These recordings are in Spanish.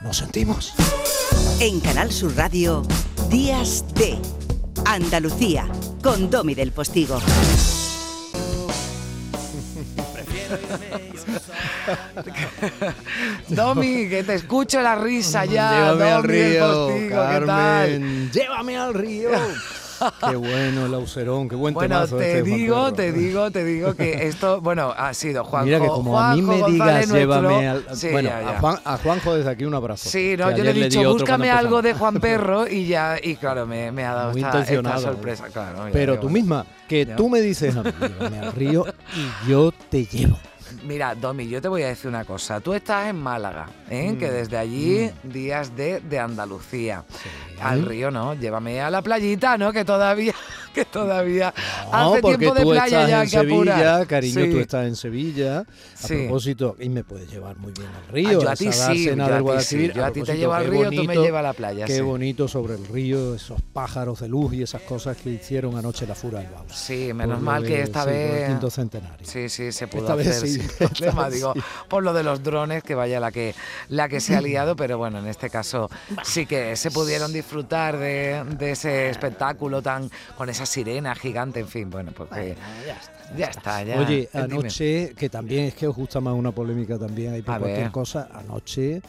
Nos sentimos. En Canal Sur Radio, Días de Andalucía, con Domi del Postigo. Domi, que te escucho la risa ya. Llévame al Domi río, Postigo, ¿qué tal? Llévame al río. qué bueno el auserón, qué buen Bueno, temazo te este, digo, te digo, te digo que esto, bueno, ha sido Juanjo. Mira que como a mí me digas, llévame al... Sí, bueno, ya, ya. A, Juan, a Juanjo desde aquí un abrazo. Sí, no, yo le he dicho, búscame algo de. Juan Perro y ya, y claro, me, me ha dado Muy esta, sorpresa, claro. Pero tú misma, que tú me dices a mí, llévame al río y yo te llevo. Mira, Domi, yo te voy a decir una cosa. Tú estás en Málaga, ¿eh? Mm, que desde allí, días de, de Andalucía. Al río, ¿no? Llévame a la playita, ¿no? Que todavía, que todavía No, hace porque tiempo de tú playa estás ya en que apurar. Cariño, Sí. tú estás en Sevilla. A Sí. propósito, y me puedes llevar muy bien al Ah, río. yo a ti sí, yo a ti sí. Yo a ti te llevo al río, tú me bonito, llevas a la playa, Qué bonito sobre el río, esos pájaros de luz y esas cosas que hicieron anoche la Fura del Baus. Sí, menos mal que esta por el vez... quinto centenario. Sí, sí, se pudo Esta vez sí, problema, digo, sí. por lo de los drones, que vaya la que la que se ha liado, pero bueno, en este caso sí que se pudieron disfrutar de, de ese espectáculo tan con esa sirena gigante, en fin, bueno, pues que ya está, ya. Oye, Eh, anoche, que también es que os gusta más una polémica también ahí por cualquier ver. cosa, anoche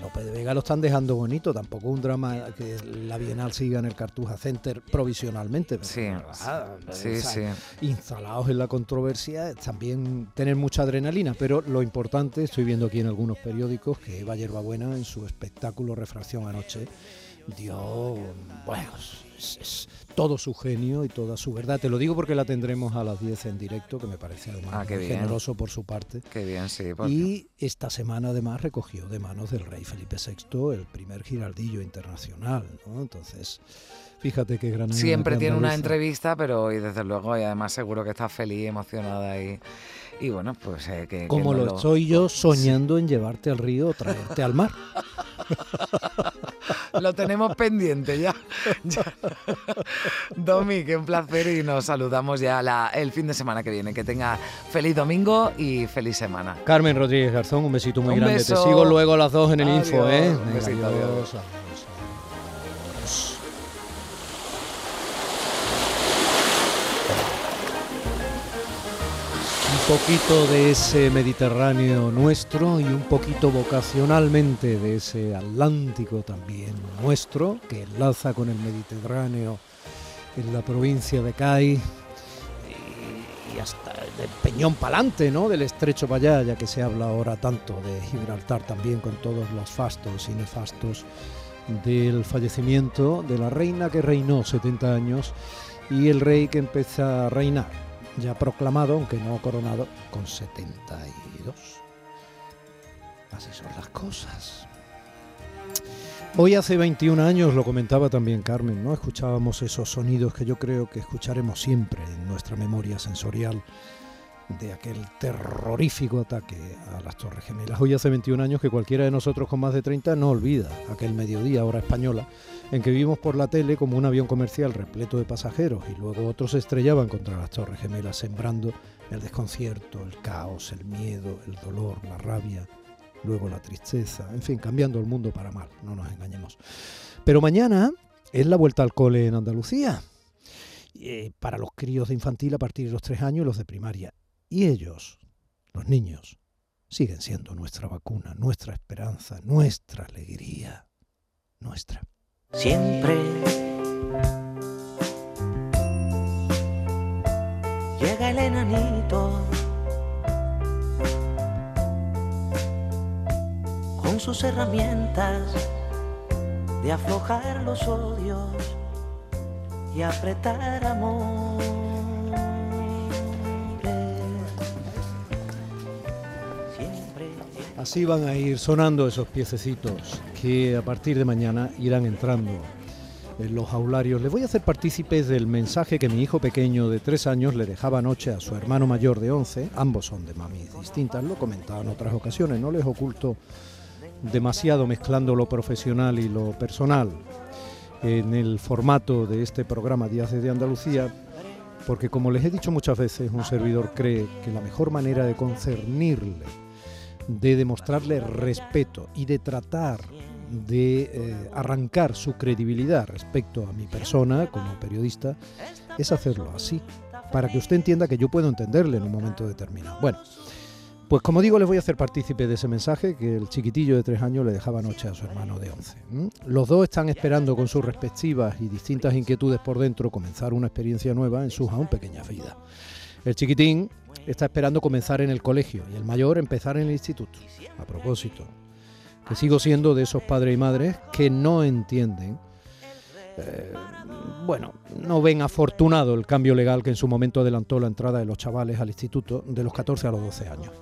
López de Vega lo están dejando bonito, tampoco un drama que la Bienal siga en el Cartuja Center provisionalmente. Sí, ah, sí. Instalados en la controversia, también tener mucha adrenalina, pero lo importante, estoy viendo aquí en algunos periódicos que Eva Yerbabuena en su espectáculo Refracción anoche dio, bueno, es- es todo su genio y toda su verdad. Te lo digo porque la tendremos a las 10 en directo, que me parece además Ah, generoso por su parte. Qué bien, sí. porque- Y esta semana además recogió de manos del rey Felipe VI el primer giraldillo internacional, ¿no? Entonces, fíjate qué gran Siempre tiene una entrevista, pero y desde luego, y además seguro que está feliz, emocionada y, y bueno, pues eh, que... que Como no lo estoy yo soñando en llevarte al río o traerte al mar. Lo tenemos pendiente ya. Ya. Domi, que un placer y nos saludamos ya la- el fin de semana que viene. Que tenga feliz domingo y feliz semana. Carmen Rodríguez Garzón, un besito muy Un grande. beso. Te sigo luego a las dos en el Adiós. info, ¿eh? Un besito, adiós, adiós. Poquito de ese Mediterráneo nuestro y un poquito vocacionalmente de ese Atlántico también nuestro, que enlaza con el Mediterráneo en la provincia de Cádiz y, hasta del Peñón Palante, ¿no? Del estrecho para allá, ya que se habla ahora tanto de Gibraltar también con todos los fastos y nefastos del fallecimiento de la reina que reinó 70 años y el rey que empieza a reinar, ya proclamado, aunque no coronado, con 72. Así son las cosas. Hoy hace 21 años, lo comentaba también Carmen, ¿no? Escuchábamos esos sonidos que yo creo que escucharemos siempre en nuestra memoria sensorial de aquel terrorífico ataque a las Torres Gemelas. Hoy hace 21 años que cualquiera de nosotros con más de 30 no olvida aquel mediodía, hora española, en que vimos por la tele como un avión comercial repleto de pasajeros y luego otros se estrellaban contra las Torres Gemelas, sembrando el desconcierto, el caos, el miedo, el dolor, la rabia, luego la tristeza, en fin, cambiando el mundo para mal, no nos engañemos. Pero mañana es la vuelta al cole en Andalucía, eh, para los críos de infantil a partir de los tres años y los de primaria. Y ellos, los niños, siguen siendo nuestra vacuna, nuestra esperanza, nuestra alegría, nuestra. Siempre llega el enanito con sus herramientas de aflojar los odios y apretar amor. Así van a ir sonando esos piececitos que a partir de mañana irán entrando en los aularios. Les voy a hacer partícipes del mensaje que mi hijo pequeño de tres años le dejaba anoche a su hermano mayor de 11. Ambos son de mamis distintas, lo he comentado en otras ocasiones, no les oculto demasiado mezclando lo profesional y lo personal en el formato de este programa Días de Andalucía, porque como les he dicho muchas veces, un servidor cree que la mejor manera de concernirle, de demostrarle respeto y de tratar de eh, arrancar su credibilidad respecto a mi persona como periodista es hacerlo así, para que usted entienda que yo puedo entenderle en un momento determinado. Bueno, pues como digo, les voy a hacer partícipe de ese mensaje que el chiquitillo de tres años le dejaba anoche a su hermano de once. Los dos están esperando con sus respectivas y distintas inquietudes por dentro comenzar una experiencia nueva en sus aún pequeñas vidas. El chiquitín está esperando comenzar en el colegio y el mayor empezar en el instituto. A propósito, que sigo siendo de esos padres y madres que no entienden eh, bueno, no ven afortunado el cambio legal que en su momento adelantó la entrada de los chavales al instituto de los 14 a los 12 años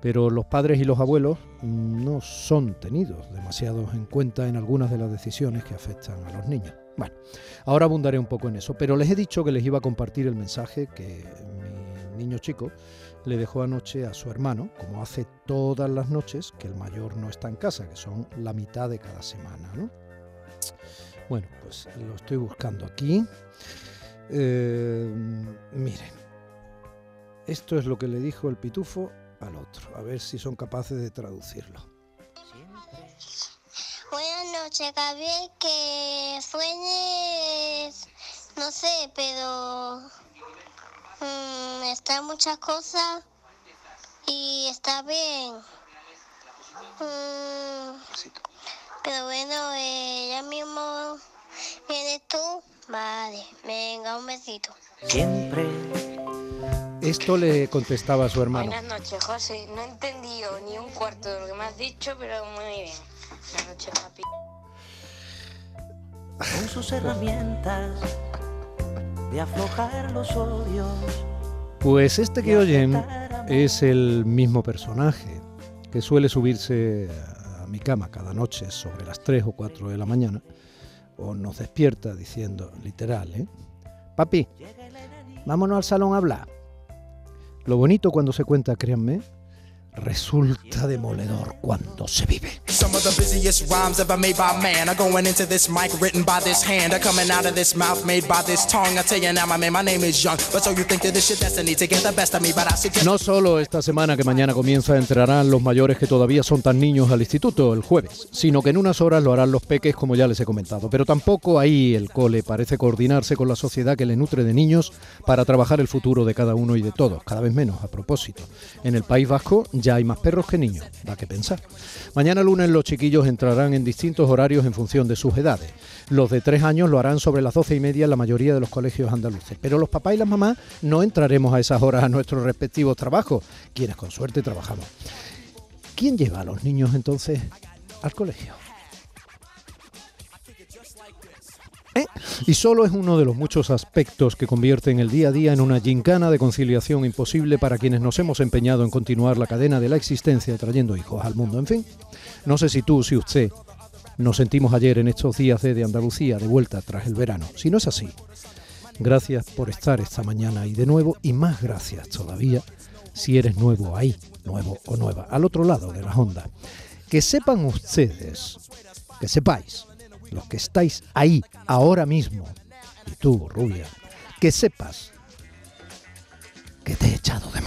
pero los padres y los abuelos no son tenidos demasiado en cuenta en algunas de las decisiones que afectan a los niños. Bueno, ahora abundaré un poco en eso, pero les he dicho que les iba a compartir el mensaje que niño chico le dejó anoche a su hermano, como hace todas las noches que el mayor no está en casa, que son la mitad de cada semana. Bueno, pues lo estoy buscando aquí. Eh, miren, esto es lo que le dijo el pitufo al otro. A ver si son capaces de traducirlo. Buenas noches, Gabriel. Que sueñes, no sé, pero mmm, está muchas cosas y está bien. Mm, pero bueno, eh, ya mismo vienes tú. Vale, venga, un besito. Siempre esto le contestaba a su hermano. Buenas noches, José. No he entendido ni un cuarto de lo que me has dicho, pero muy bien. Buenas noches, papi. Con sus herramientas de aflojar los odios. Pues este que oyen es el mismo personaje que suele subirse a mi cama cada noche sobre las 3 o 4 de la mañana o nos despierta diciendo, literal, ¿eh? Papi, vámonos al salón a hablar. Lo bonito cuando se cuenta, créanme, resulta demoledor cuando se vive. Some of the busiest rhymes ever made by man are going into this mic written by this hand are coming out of this mouth made by this tongue. I tell you now, my man, my name is Young, but so you think that this your destiny to get the best of me, but I suggest. No solo esta semana que mañana comienza entrarán los mayores que todavía son tan niños al instituto el jueves, sino que en unas horas lo harán los peques como ya les he comentado. Pero tampoco ahí el cole parece coordinarse con la sociedad que le nutre de niños para trabajar el futuro de cada uno y de todos, cada vez menos a propósito. En el País Vasco ya hay más perros que niños, da que pensar. Mañana lunes los chiquillos entrarán en distintos horarios en función de sus edades. Los de tres años lo harán sobre las doce y media en la mayoría de los colegios andaluces. Pero los papás y las mamás no entraremos a esas horas a nuestros respectivos trabajos, quienes con suerte trabajamos. ¿Quién lleva a los niños entonces al colegio? Y solo es uno de los muchos aspectos que convierten el día a día en una gincana de conciliación imposible para quienes nos hemos empeñado en continuar la cadena de la existencia trayendo hijos al mundo. En fin, no sé si tú, si usted, nos sentimos ayer en estos días de, Andalucía de vuelta tras el verano. Si no es así, gracias por estar esta mañana y de nuevo y más gracias todavía si eres nuevo ahí, nuevo o nueva, al otro lado de la onda. Que sepan ustedes, que sepáis los que estáis ahí ahora mismo, y tú, rubia, que sepas que te he echado de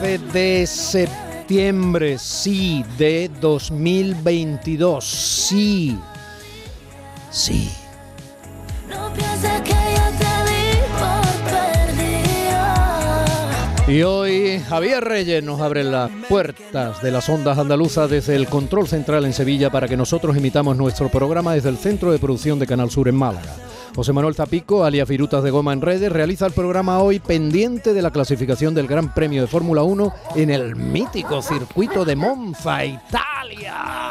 de septiembre, sí, de 2022, sí, sí. Y hoy Javier Reyes nos abre las puertas de las ondas andaluzas desde el control central en Sevilla para que nosotros imitamos nuestro programa desde el centro de producción de Canal Sur en Málaga. José Manuel Zapico, alias Virutas de Goma en redes, realiza el programa hoy pendiente de la clasificación del Gran Premio de Fórmula 1 en el mítico circuito de Monza, Italia.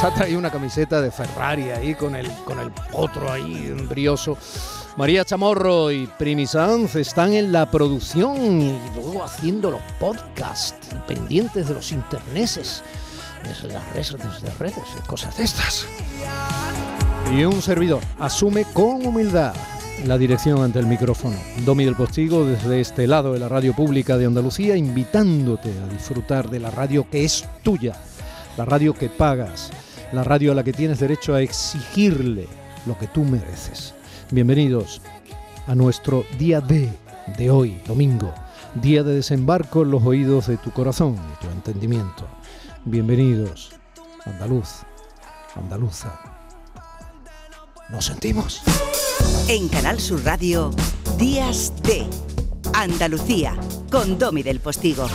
Se ha traído una camiseta de Ferrari ahí con el, con el potro ahí brioso. María Chamorro y Primi Sanz están en la producción y luego haciendo los podcasts pendientes de los interneses, las redes, desde redes y cosas de estas. Y un servidor asume con humildad la dirección ante el micrófono. Domi del Postigo desde este lado de la radio pública de Andalucía, invitándote a disfrutar de la radio que es tuya, la radio que pagas, la radio a la que tienes derecho a exigirle lo que tú mereces. Bienvenidos a nuestro día D de hoy, domingo, día de desembarco en los oídos de tu corazón y tu entendimiento. Bienvenidos, andaluz, andaluza. Nos sentimos. En Canal Sur Radio, Días de Andalucía, con Domi del Postigo.